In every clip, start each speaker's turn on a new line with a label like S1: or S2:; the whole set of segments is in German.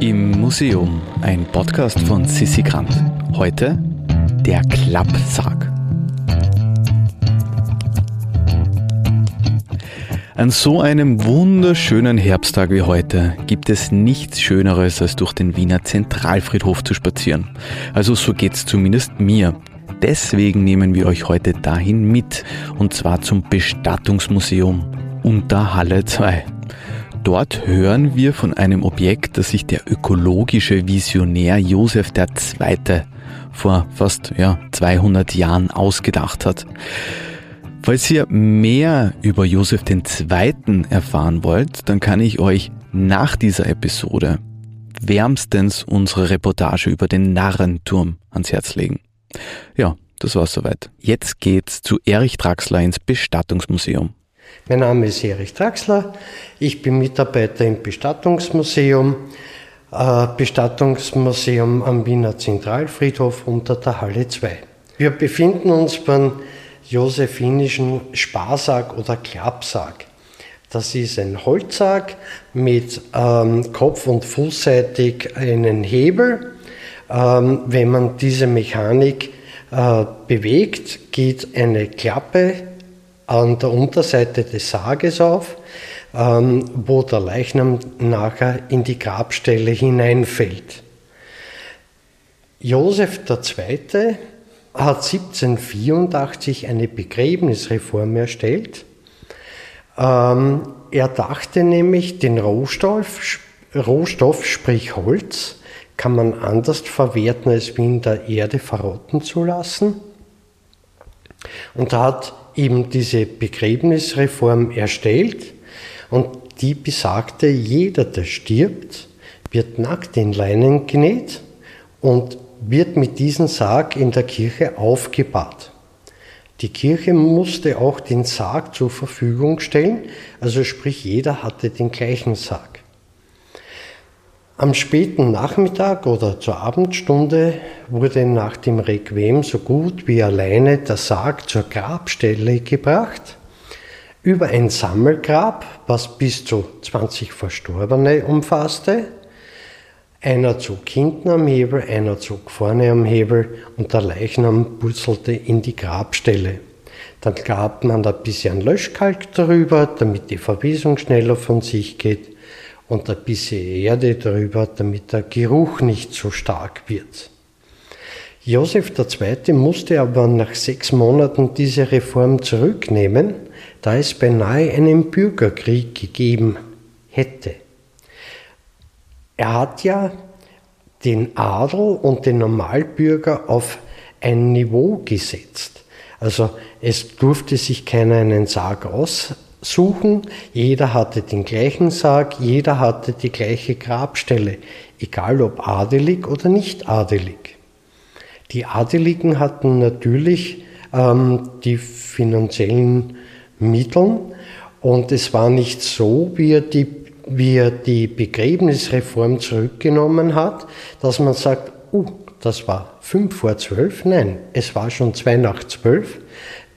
S1: Im Museum, ein Podcast von Sissi Grant. Heute der Klappsarg. An so einem wunderschönen Herbsttag wie heute gibt es nichts Schöneres, als durch den Wiener Zentralfriedhof zu spazieren. Also so geht's zumindest mir. Deswegen nehmen wir euch heute dahin mit, und zwar zum Bestattungsmuseum unter Halle 2. Dort hören wir von einem Objekt, das sich der ökologische Visionär Josef II. vor fast ja, 200 Jahren ausgedacht hat. Falls ihr mehr über Josef II. erfahren wollt, dann kann ich euch nach dieser Episode wärmstens unsere Reportage über den Narrenturm ans Herz legen. Ja, das war's soweit. Jetzt geht's zu Erich Draxler ins Bestattungsmuseum.
S2: Mein Name ist Erich Draxler. Ich bin Mitarbeiter im Bestattungsmuseum, äh, Bestattungsmuseum am Wiener Zentralfriedhof unter der Halle 2. Wir befinden uns beim josephinischen Sparsarg oder Klappsarg. Das ist ein Holzsarg mit ähm, kopf- und fußseitig einen Hebel. Ähm, wenn man diese Mechanik äh, bewegt, geht eine Klappe an der Unterseite des Sarges auf, ähm, wo der Leichnam nachher in die Grabstelle hineinfällt. Josef II hat 1784 eine Begräbnisreform erstellt. Ähm, er dachte nämlich, den Rohstoff, Rohstoff, sprich Holz, kann man anders verwerten, als wie in der Erde verrotten zu lassen. Und er hat eben diese Begräbnisreform erstellt und die besagte, jeder, der stirbt, wird nackt in Leinen genäht und wird mit diesem Sarg in der Kirche aufgebahrt. Die Kirche musste auch den Sarg zur Verfügung stellen, also sprich jeder hatte den gleichen Sarg. Am späten Nachmittag oder zur Abendstunde wurde nach dem Requiem so gut wie alleine der Sarg zur Grabstelle gebracht, über ein Sammelgrab, was bis zu 20 Verstorbene umfasste, einer zog hinten am Hebel, einer zog vorne am Hebel und der Leichnam purzelte in die Grabstelle. Dann gab man ein bisschen Löschkalk darüber, damit die Verwesung schneller von sich geht und ein bisschen Erde darüber, damit der Geruch nicht so stark wird. Josef II. musste aber nach sechs Monaten diese Reform zurücknehmen, da es beinahe einen Bürgerkrieg gegeben hätte. Er hat ja den Adel und den Normalbürger auf ein Niveau gesetzt. Also es durfte sich keiner einen Sarg aussuchen, jeder hatte den gleichen Sarg, jeder hatte die gleiche Grabstelle, egal ob adelig oder nicht adelig. Die Adeligen hatten natürlich ähm, die finanziellen Mittel und es war nicht so, wie er die wie er die Begräbnisreform zurückgenommen hat, dass man sagt, uh, das war fünf vor zwölf. Nein, es war schon zwei nach zwölf,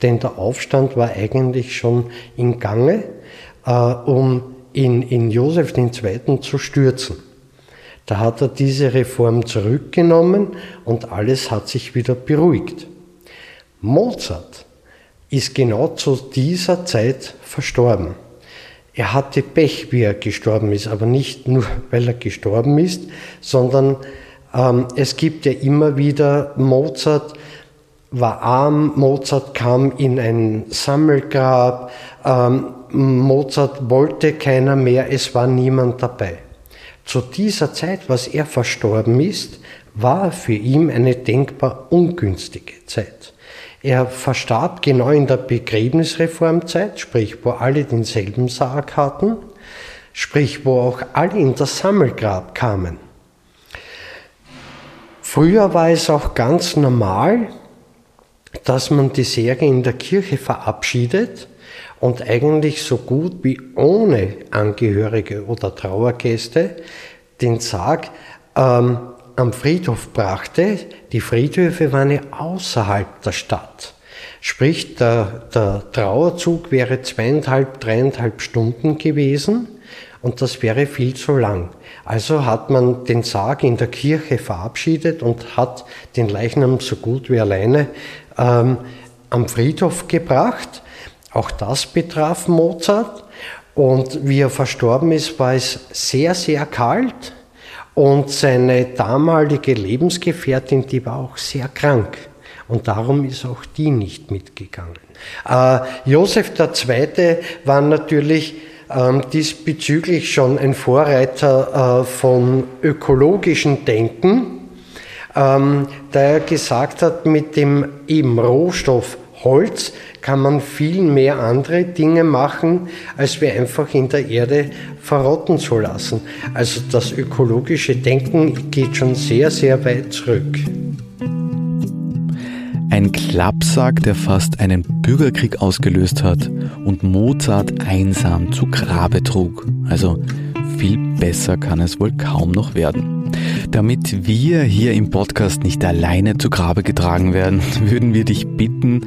S2: denn der Aufstand war eigentlich schon in Gange, äh, um in, in Josef II. zu stürzen. Da hat er diese Reform zurückgenommen und alles hat sich wieder beruhigt. Mozart ist genau zu dieser Zeit verstorben. Er hatte Pech, wie er gestorben ist, aber nicht nur, weil er gestorben ist, sondern ähm, es gibt ja immer wieder, Mozart war arm, Mozart kam in ein Sammelgrab, ähm, Mozart wollte keiner mehr, es war niemand dabei. Zu dieser Zeit, was er verstorben ist, war für ihn eine denkbar ungünstige Zeit. Er verstarb genau in der Begräbnisreformzeit, sprich, wo alle denselben Sarg hatten, sprich, wo auch alle in das Sammelgrab kamen. Früher war es auch ganz normal, dass man die Serie in der Kirche verabschiedet und eigentlich so gut wie ohne Angehörige oder Trauergäste den Sarg ähm, am Friedhof brachte, die Friedhöfe waren ja außerhalb der Stadt. Sprich, der, der Trauerzug wäre zweieinhalb, dreieinhalb Stunden gewesen und das wäre viel zu lang. Also hat man den Sarg in der Kirche verabschiedet und hat den Leichnam so gut wie alleine ähm, am Friedhof gebracht. Auch das betraf Mozart. Und wie er verstorben ist, war es sehr, sehr kalt. Und seine damalige Lebensgefährtin, die war auch sehr krank. Und darum ist auch die nicht mitgegangen. Äh, Josef II. war natürlich ähm, diesbezüglich schon ein Vorreiter äh, von ökologischem Denken, ähm, da er gesagt hat, mit dem eben Rohstoff Holz kann man viel mehr andere Dinge machen, als wir einfach in der Erde verrotten zu lassen. Also das ökologische Denken geht schon sehr, sehr weit zurück.
S1: Ein Klappsack, der fast einen Bürgerkrieg ausgelöst hat und Mozart einsam zu Grabe trug. Also viel besser kann es wohl kaum noch werden. Damit wir hier im Podcast nicht alleine zu Grabe getragen werden, würden wir dich bitten,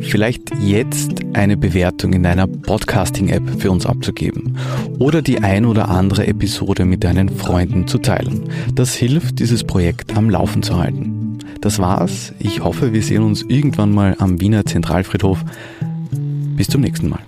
S1: vielleicht jetzt eine Bewertung in deiner Podcasting-App für uns abzugeben oder die ein oder andere Episode mit deinen Freunden zu teilen. Das hilft, dieses Projekt am Laufen zu halten. Das war's. Ich hoffe, wir sehen uns irgendwann mal am Wiener Zentralfriedhof. Bis zum nächsten Mal.